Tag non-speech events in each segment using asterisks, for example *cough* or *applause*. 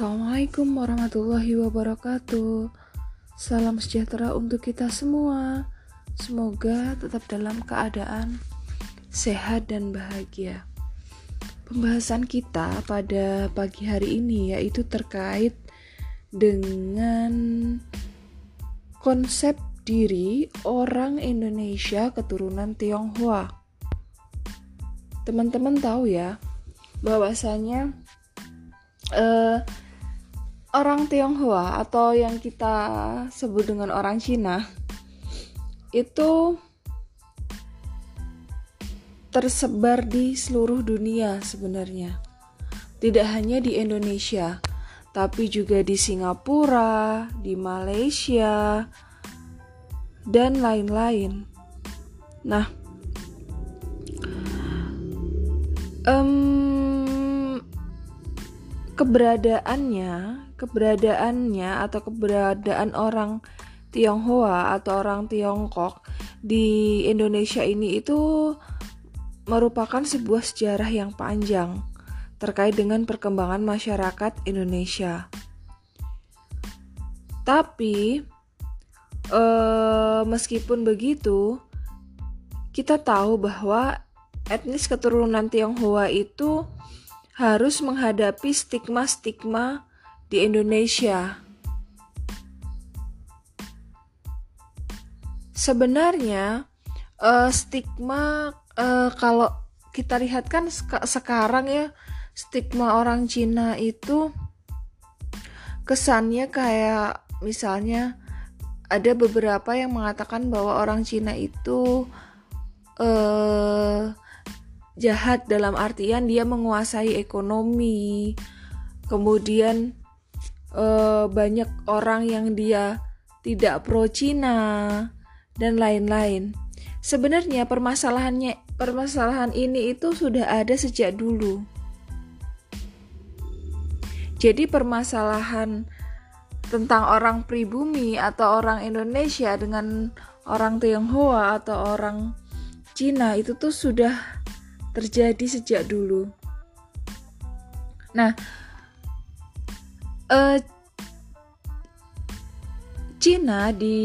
Assalamualaikum warahmatullahi wabarakatuh. Salam sejahtera untuk kita semua. Semoga tetap dalam keadaan sehat dan bahagia. Pembahasan kita pada pagi hari ini yaitu terkait dengan konsep diri orang Indonesia keturunan Tionghoa. Teman-teman tahu ya, bahwasanya uh, orang Tionghoa atau yang kita sebut dengan orang Cina itu tersebar di seluruh dunia sebenarnya. Tidak hanya di Indonesia, tapi juga di Singapura, di Malaysia, dan lain-lain. Nah, um, keberadaannya, keberadaannya atau keberadaan orang Tionghoa atau orang Tiongkok di Indonesia ini itu merupakan sebuah sejarah yang panjang terkait dengan perkembangan masyarakat Indonesia. Tapi eh, meskipun begitu, kita tahu bahwa etnis keturunan Tionghoa itu harus menghadapi stigma-stigma di Indonesia. Sebenarnya uh, stigma uh, kalau kita lihat kan sekarang ya stigma orang Cina itu kesannya kayak misalnya ada beberapa yang mengatakan bahwa orang Cina itu uh, jahat dalam artian dia menguasai ekonomi kemudian uh, banyak orang yang dia tidak pro Cina dan lain-lain sebenarnya permasalahannya permasalahan ini itu sudah ada sejak dulu jadi permasalahan tentang orang pribumi atau orang Indonesia dengan orang Tionghoa atau orang Cina itu tuh sudah terjadi sejak dulu. Nah, uh, Cina di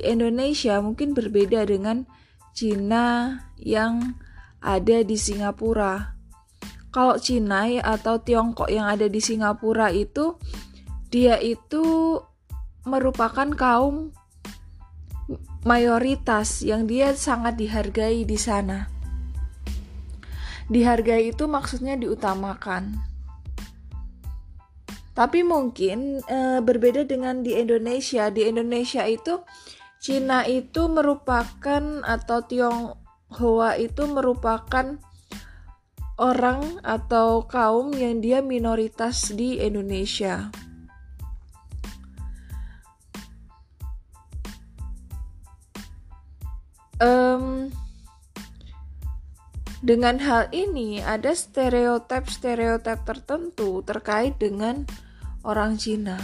Indonesia mungkin berbeda dengan Cina yang ada di Singapura. Kalau Cina atau Tiongkok yang ada di Singapura itu dia itu merupakan kaum mayoritas yang dia sangat dihargai di sana. Dihargai itu maksudnya diutamakan. Tapi mungkin e, berbeda dengan di Indonesia. Di Indonesia itu Cina itu merupakan atau Tionghoa itu merupakan orang atau kaum yang dia minoritas di Indonesia. Um, dengan hal ini, ada stereotip-stereotip tertentu terkait dengan orang Cina.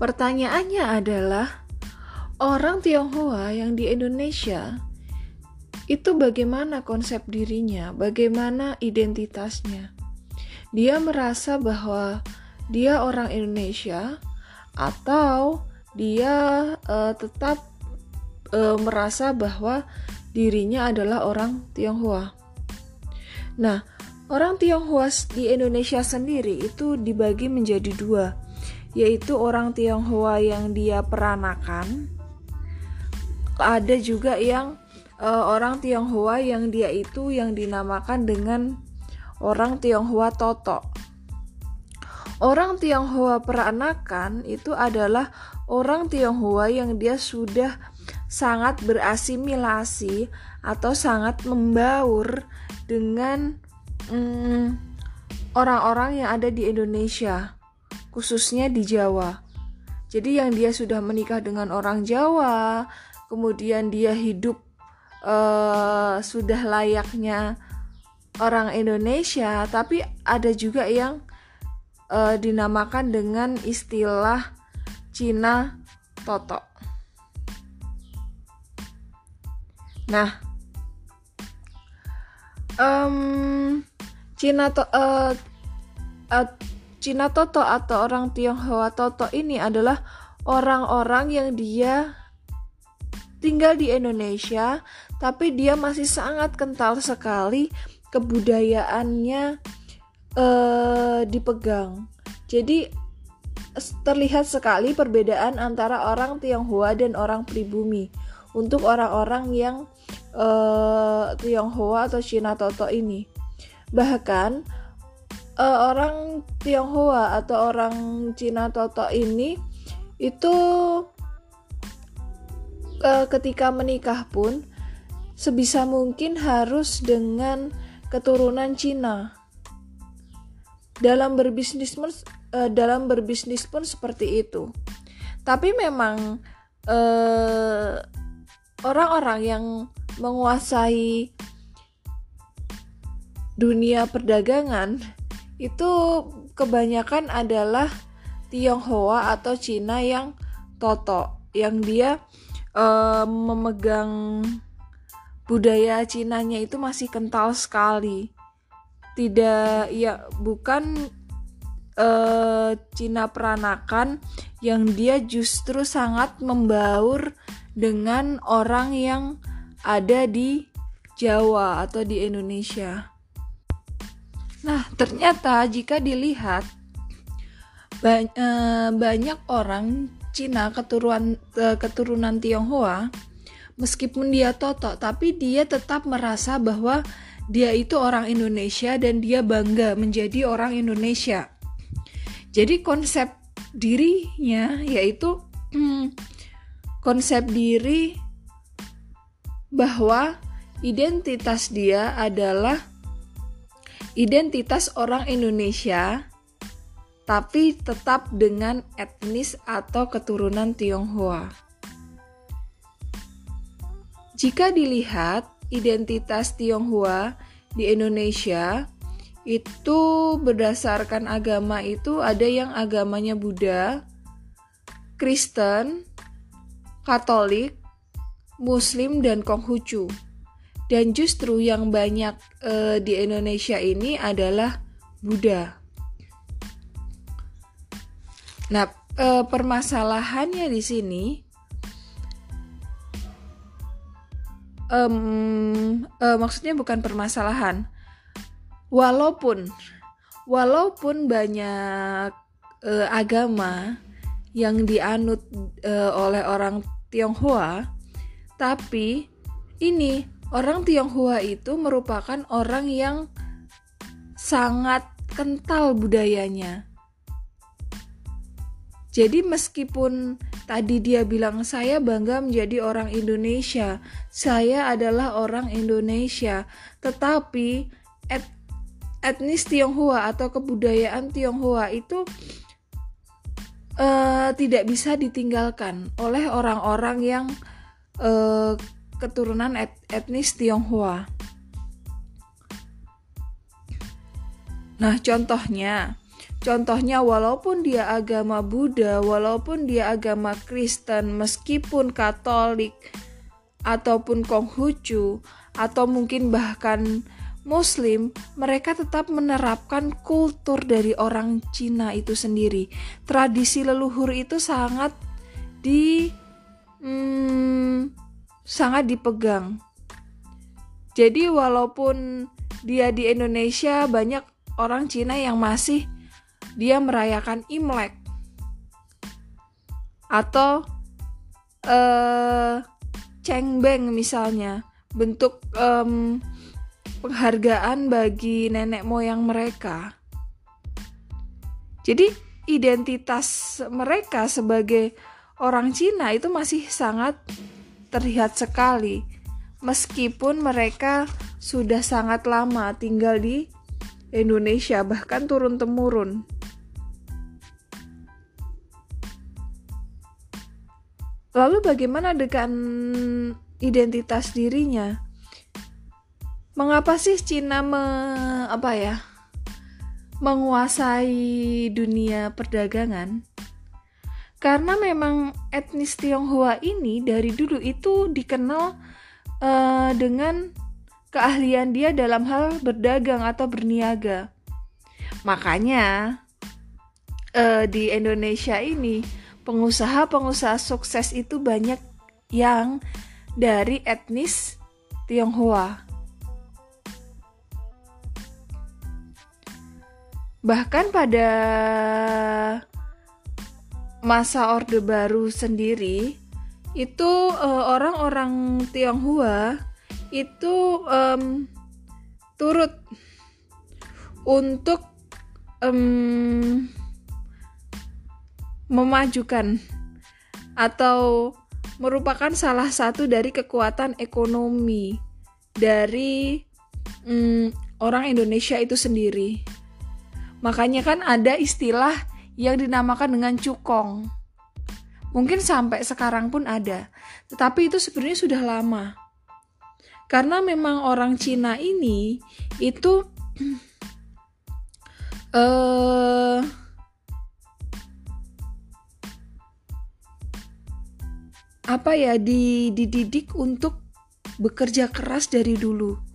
Pertanyaannya adalah, orang Tionghoa yang di Indonesia itu bagaimana konsep dirinya, bagaimana identitasnya. Dia merasa bahwa dia orang Indonesia atau dia uh, tetap uh, merasa bahwa dirinya adalah orang Tionghoa. Nah, orang Tionghoa di Indonesia sendiri itu dibagi menjadi dua, yaitu orang Tionghoa yang dia peranakan, ada juga yang uh, orang Tionghoa yang dia itu yang dinamakan dengan orang Tionghoa Toto. Orang Tionghoa peranakan itu adalah orang Tionghoa yang dia sudah sangat berasimilasi atau sangat membaur dengan orang mm, orang-orang yang ada di Indonesia, khususnya di Jawa. Jadi yang dia sudah menikah dengan orang Jawa, kemudian dia hidup uh, sudah layaknya orang Indonesia, tapi ada juga yang uh, dinamakan dengan istilah Cina Toto. Nah, um, Cina to, uh, uh, Cina Toto atau orang Tionghoa Toto ini adalah orang-orang yang dia tinggal di Indonesia, tapi dia masih sangat kental sekali kebudayaannya eh, dipegang. Jadi terlihat sekali perbedaan antara orang Tionghoa dan orang pribumi. Untuk orang-orang yang uh, Tionghoa atau Cina Toto ini. Bahkan uh, orang Tionghoa atau orang Cina Toto ini itu uh, ketika menikah pun sebisa mungkin harus dengan keturunan Cina. Dalam berbisnis pun, uh, dalam berbisnis pun seperti itu. Tapi memang orang-orang uh, yang menguasai dunia perdagangan itu kebanyakan adalah Tionghoa atau Cina yang toto yang dia uh, memegang budaya Cinanya itu masih kental sekali tidak ya bukan uh, Cina peranakan yang dia justru sangat membaur dengan orang yang ada di Jawa atau di Indonesia. Nah, ternyata jika dilihat eh, banyak orang Cina keturunan eh, keturunan Tionghoa meskipun dia toto tapi dia tetap merasa bahwa dia itu orang Indonesia dan dia bangga menjadi orang Indonesia. Jadi konsep dirinya yaitu *clears throat* konsep diri bahwa identitas dia adalah identitas orang Indonesia tapi tetap dengan etnis atau keturunan Tionghoa. Jika dilihat identitas Tionghoa di Indonesia itu berdasarkan agama itu ada yang agamanya Buddha, Kristen, Katolik, Muslim dan Konghucu. Dan justru yang banyak e, di Indonesia ini adalah Buddha. Nah, e, permasalahannya di sini um, e, maksudnya bukan permasalahan. Walaupun walaupun banyak e, agama yang dianut e, oleh orang Tionghoa, tapi ini orang Tionghoa itu merupakan orang yang sangat kental budayanya. Jadi meskipun tadi dia bilang saya bangga menjadi orang Indonesia, saya adalah orang Indonesia, tetapi et, etnis Tionghoa atau kebudayaan Tionghoa itu uh, tidak bisa ditinggalkan oleh orang-orang yang uh, keturunan et etnis Tionghoa. Nah, contohnya, contohnya walaupun dia agama Buddha, walaupun dia agama Kristen, meskipun Katolik ataupun Konghucu atau mungkin bahkan Muslim, mereka tetap menerapkan kultur dari orang Cina itu sendiri. Tradisi leluhur itu sangat di hmm, sangat dipegang. Jadi walaupun dia di Indonesia banyak orang Cina yang masih dia merayakan Imlek atau uh, cengbeng misalnya bentuk um, penghargaan bagi nenek moyang mereka. Jadi identitas mereka sebagai orang Cina itu masih sangat terlihat sekali meskipun mereka sudah sangat lama tinggal di Indonesia bahkan turun temurun. Lalu bagaimana dengan identitas dirinya? Mengapa sih Cina me, apa ya? menguasai dunia perdagangan? Karena memang etnis Tionghoa ini dari dulu itu dikenal uh, dengan keahlian dia dalam hal berdagang atau berniaga. Makanya uh, di Indonesia ini pengusaha-pengusaha sukses itu banyak yang dari etnis Tionghoa. Bahkan pada masa Orde Baru sendiri itu eh, orang-orang Tionghoa itu um, turut untuk um, memajukan atau merupakan salah satu dari kekuatan ekonomi dari um, orang Indonesia itu sendiri. Makanya kan ada istilah yang dinamakan dengan cukong. Mungkin sampai sekarang pun ada. Tetapi itu sebenarnya sudah lama. Karena memang orang Cina ini itu uh, *clears throat* apa ya dididik untuk bekerja keras dari dulu.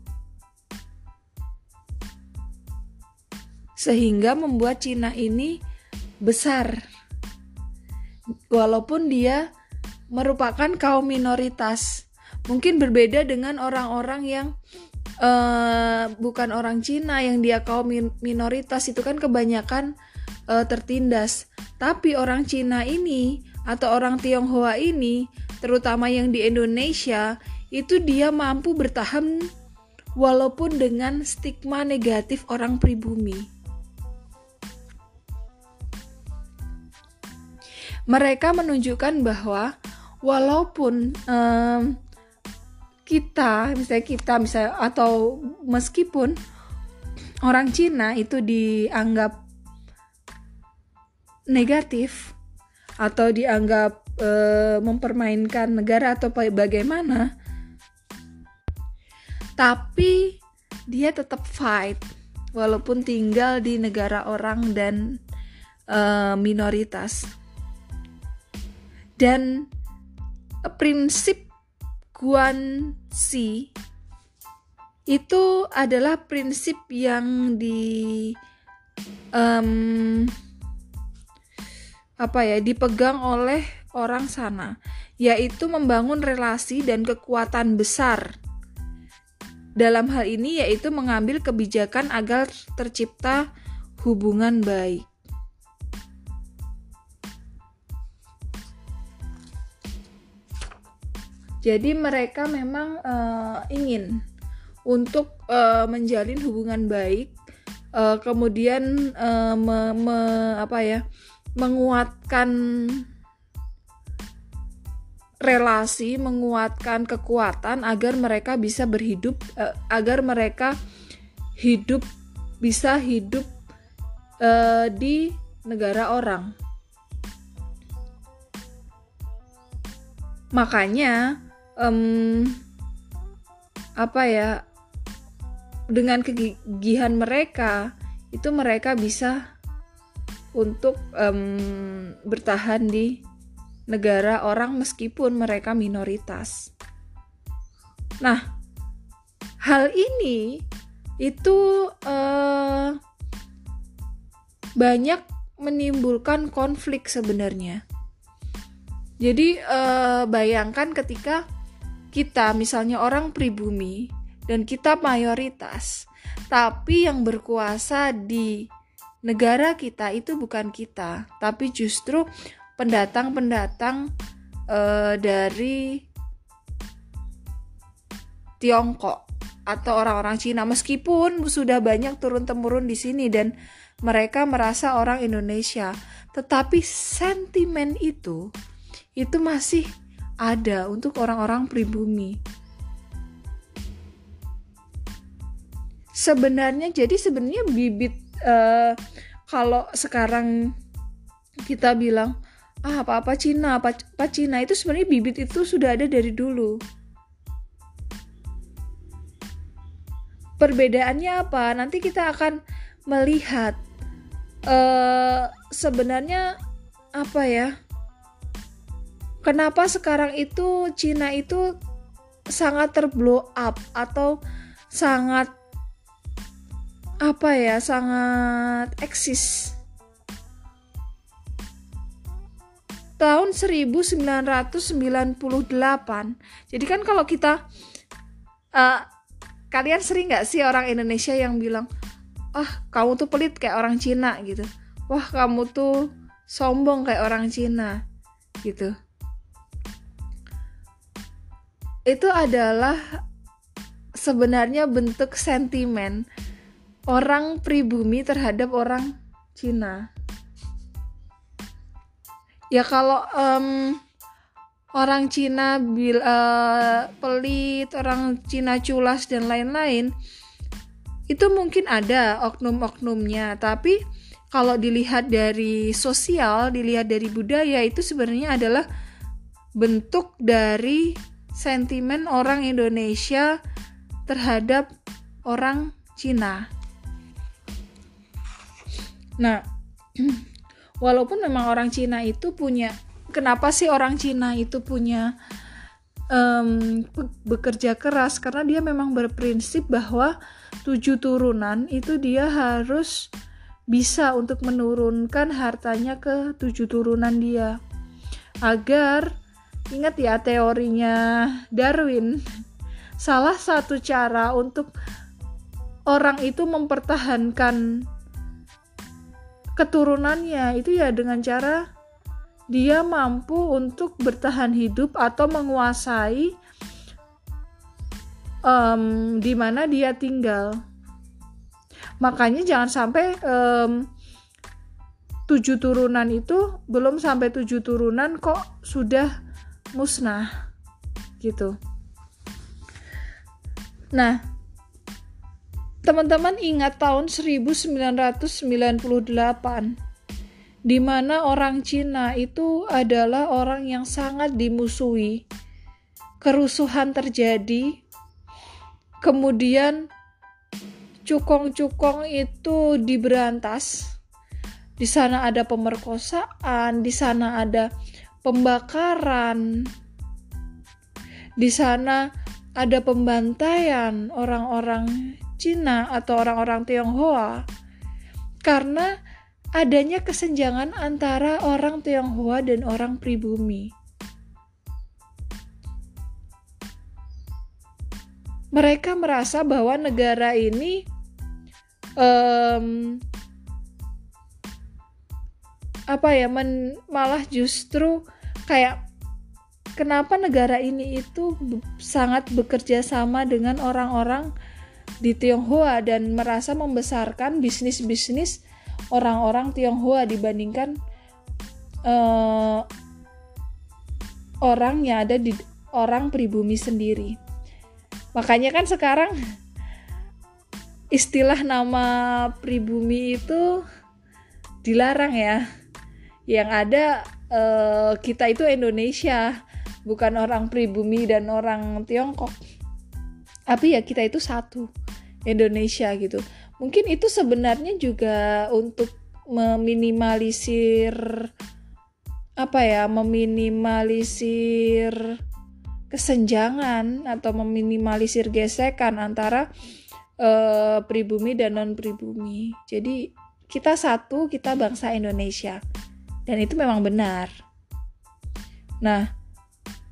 sehingga membuat Cina ini besar. Walaupun dia merupakan kaum minoritas, mungkin berbeda dengan orang-orang yang uh, bukan orang Cina yang dia kaum minoritas itu kan kebanyakan uh, tertindas. Tapi orang Cina ini atau orang Tionghoa ini, terutama yang di Indonesia, itu dia mampu bertahan walaupun dengan stigma negatif orang pribumi. Mereka menunjukkan bahwa walaupun um, kita misalnya kita misalnya atau meskipun orang Cina itu dianggap negatif atau dianggap e, mempermainkan negara atau bagaimana tapi dia tetap fight walaupun tinggal di negara orang dan e, minoritas dan prinsip Guanxi itu adalah prinsip yang di um, apa ya dipegang oleh orang sana yaitu membangun relasi dan kekuatan besar. Dalam hal ini yaitu mengambil kebijakan agar tercipta hubungan baik Jadi mereka memang uh, ingin untuk uh, menjalin hubungan baik, uh, kemudian uh, me, me, apa ya, menguatkan relasi, menguatkan kekuatan agar mereka bisa berhidup, uh, agar mereka hidup bisa hidup uh, di negara orang. Makanya um, apa ya dengan kegigihan mereka itu mereka bisa untuk um, bertahan di negara orang meskipun mereka minoritas. Nah, hal ini itu uh, banyak menimbulkan konflik sebenarnya. Jadi uh, bayangkan ketika kita misalnya orang pribumi dan kita mayoritas, tapi yang berkuasa di negara kita itu bukan kita, tapi justru pendatang-pendatang uh, dari Tiongkok atau orang-orang Cina. Meskipun sudah banyak turun-temurun di sini dan mereka merasa orang Indonesia, tetapi sentimen itu itu masih ada untuk orang-orang pribumi. Sebenarnya jadi sebenarnya bibit uh, kalau sekarang kita bilang ah apa-apa Cina, apa, apa Cina itu sebenarnya bibit itu sudah ada dari dulu. Perbedaannya apa? Nanti kita akan melihat uh, sebenarnya apa ya? Kenapa sekarang itu Cina itu sangat terblow up atau sangat apa ya sangat eksis tahun 1998. Jadi kan kalau kita uh, kalian sering nggak sih orang Indonesia yang bilang, "Ah, kamu tuh pelit kayak orang Cina" gitu. "Wah, kamu tuh sombong kayak orang Cina." gitu. Itu adalah sebenarnya bentuk sentimen orang pribumi terhadap orang Cina. Ya kalau um, orang Cina bil uh, pelit, orang Cina culas dan lain-lain itu mungkin ada oknum-oknumnya, tapi kalau dilihat dari sosial, dilihat dari budaya itu sebenarnya adalah bentuk dari sentimen orang Indonesia terhadap orang Cina. Nah, *clears throat* walaupun memang orang Cina itu punya kenapa sih orang Cina itu punya um, bekerja keras karena dia memang berprinsip bahwa tujuh turunan itu dia harus bisa untuk menurunkan hartanya ke tujuh turunan dia agar ingat ya teorinya Darwin salah satu cara untuk orang itu mempertahankan keturunannya itu ya dengan cara dia mampu untuk bertahan hidup atau menguasai um, di mana dia tinggal. Makanya jangan sampai um, tujuh turunan itu belum sampai tujuh turunan kok sudah musnah gitu. Nah, Teman-teman ingat tahun 1998 di mana orang Cina itu adalah orang yang sangat dimusuhi. Kerusuhan terjadi. Kemudian cukong-cukong itu diberantas. Di sana ada pemerkosaan, di sana ada pembakaran. Di sana ada pembantaian orang-orang Cina atau orang-orang Tionghoa karena adanya kesenjangan antara orang Tionghoa dan orang pribumi. Mereka merasa bahwa negara ini um, apa ya men, malah justru kayak kenapa negara ini itu sangat bekerja sama dengan orang-orang di Tionghoa dan merasa membesarkan bisnis-bisnis orang-orang Tionghoa dibandingkan uh, orang yang ada di orang pribumi sendiri. Makanya kan sekarang istilah nama pribumi itu dilarang ya. Yang ada uh, kita itu Indonesia, bukan orang pribumi dan orang Tiongkok. Tapi ya kita itu satu. Indonesia gitu. Mungkin itu sebenarnya juga untuk meminimalisir apa ya, meminimalisir kesenjangan atau meminimalisir gesekan antara uh, pribumi dan non pribumi. Jadi kita satu, kita bangsa Indonesia. Dan itu memang benar. Nah,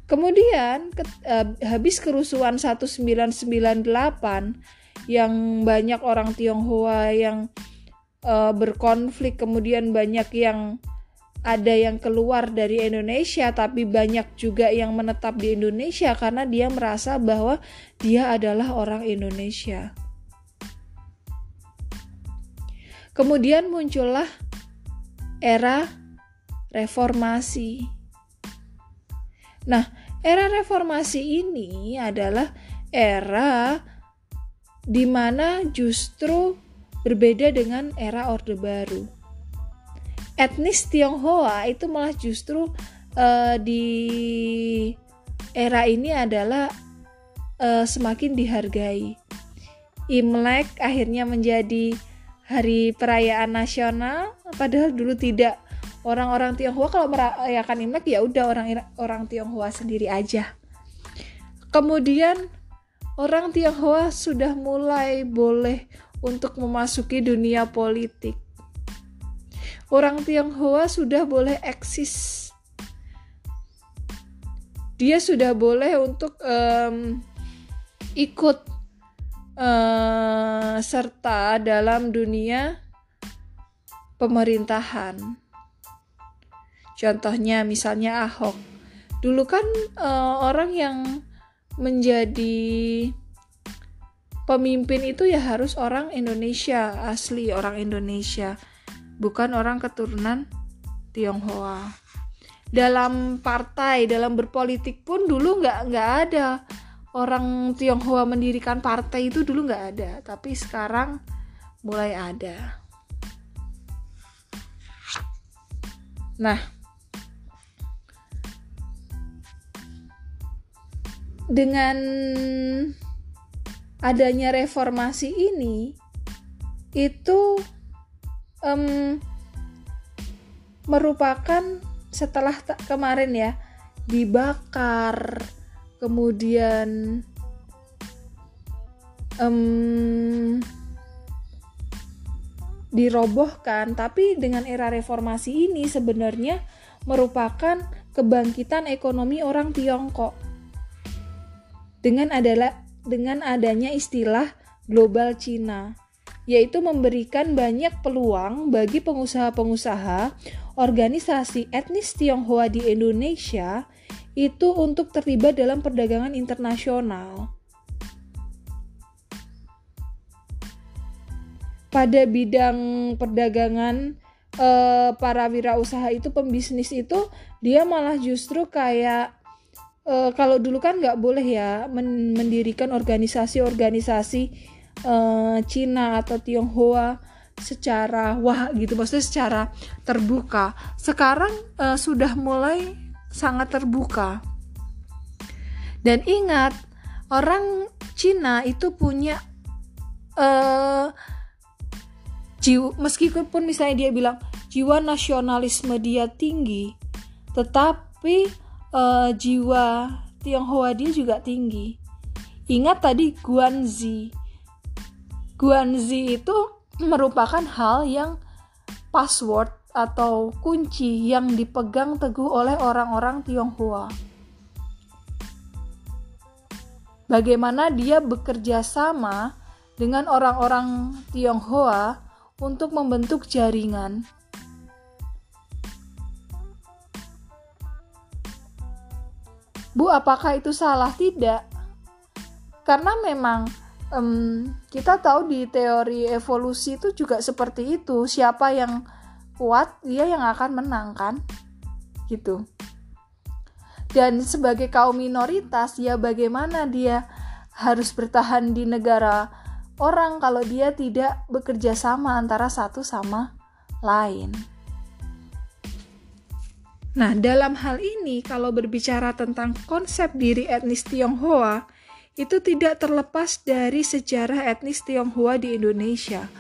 kemudian ke, uh, habis kerusuhan 1998 yang banyak orang Tionghoa yang uh, berkonflik kemudian banyak yang ada yang keluar dari Indonesia tapi banyak juga yang menetap di Indonesia karena dia merasa bahwa dia adalah orang Indonesia. Kemudian muncullah era reformasi. Nah, era reformasi ini adalah era di mana justru berbeda dengan era Orde Baru. Etnis Tionghoa itu malah justru uh, di era ini adalah uh, semakin dihargai. Imlek akhirnya menjadi hari perayaan nasional, padahal dulu tidak orang-orang Tionghoa kalau merayakan Imlek ya udah orang orang Tionghoa sendiri aja. Kemudian orang Tionghoa sudah mulai boleh untuk memasuki dunia politik. Orang Tionghoa sudah boleh eksis dia sudah boleh untuk um, ikut uh, serta dalam dunia pemerintahan. Contohnya misalnya Ahok. Dulu kan uh, orang yang menjadi pemimpin itu ya harus orang Indonesia, asli orang Indonesia, bukan orang keturunan Tionghoa. Dalam partai dalam berpolitik pun dulu nggak nggak ada. Orang Tionghoa mendirikan partai itu dulu nggak ada tapi sekarang mulai ada. Nah dengan adanya reformasi ini itu um, merupakan setelah kemarin ya dibakar kemudian um, dirobohkan. Tapi dengan era reformasi ini sebenarnya merupakan kebangkitan ekonomi orang Tiongkok dengan adalah dengan adanya istilah global Cina yaitu memberikan banyak peluang bagi pengusaha-pengusaha organisasi etnis Tionghoa di Indonesia itu untuk terlibat dalam perdagangan internasional. Pada bidang perdagangan eh, para wirausaha itu pembisnis itu dia malah justru kayak eh, kalau dulu kan nggak boleh ya mendirikan organisasi-organisasi eh, Cina atau Tionghoa secara wah gitu maksudnya secara terbuka. Sekarang uh, sudah mulai sangat terbuka. Dan ingat orang Cina itu punya uh, jiwa meskipun misalnya dia bilang jiwa nasionalisme dia tinggi tetapi uh, jiwa Tionghoa dia juga tinggi ingat tadi Guanzi Guanzi itu merupakan hal yang password atau kunci yang dipegang teguh oleh orang-orang Tionghoa. Bagaimana dia bekerja sama dengan orang-orang Tionghoa untuk membentuk jaringan. Bu, apakah itu salah? Tidak, karena memang um, kita tahu di teori evolusi itu juga seperti itu siapa yang kuat dia yang akan menang kan gitu dan sebagai kaum minoritas ya bagaimana dia harus bertahan di negara orang kalau dia tidak bekerja sama antara satu sama lain. Nah, dalam hal ini kalau berbicara tentang konsep diri etnis Tionghoa, itu tidak terlepas dari sejarah etnis Tionghoa di Indonesia.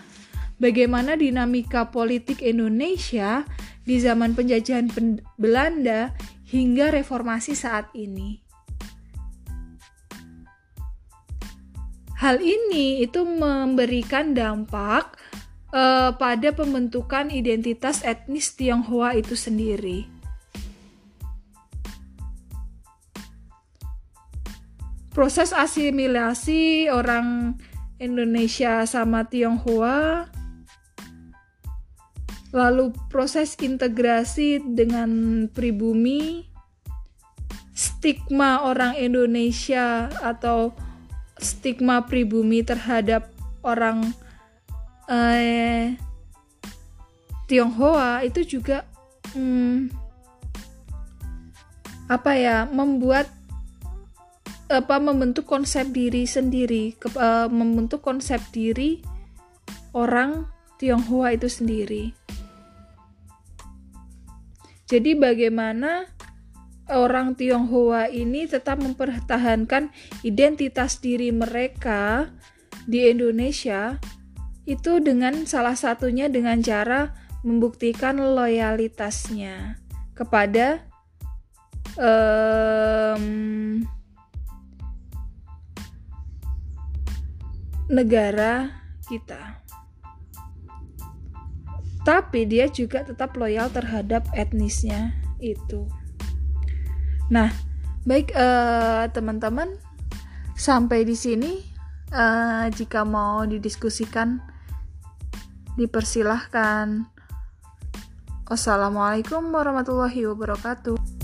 Bagaimana dinamika politik Indonesia di zaman penjajahan Belanda hingga reformasi saat ini. Hal ini itu memberikan dampak uh, pada pembentukan identitas etnis Tionghoa itu sendiri. Proses asimilasi orang Indonesia sama Tionghoa. Lalu proses integrasi dengan pribumi. Stigma orang Indonesia atau stigma pribumi terhadap orang eh, Tionghoa itu juga hmm, apa ya membuat apa membentuk konsep diri sendiri, ke, uh, membentuk konsep diri orang Tionghoa itu sendiri. Jadi bagaimana orang Tionghoa ini tetap mempertahankan identitas diri mereka di Indonesia itu dengan salah satunya dengan cara membuktikan loyalitasnya kepada um, negara kita. Tapi dia juga tetap loyal terhadap etnisnya itu. Nah, Baik, uh, teman-teman, sampai di sini. Uh, jika mau didiskusikan, dipersilahkan. Wassalamualaikum warahmatullahi wabarakatuh.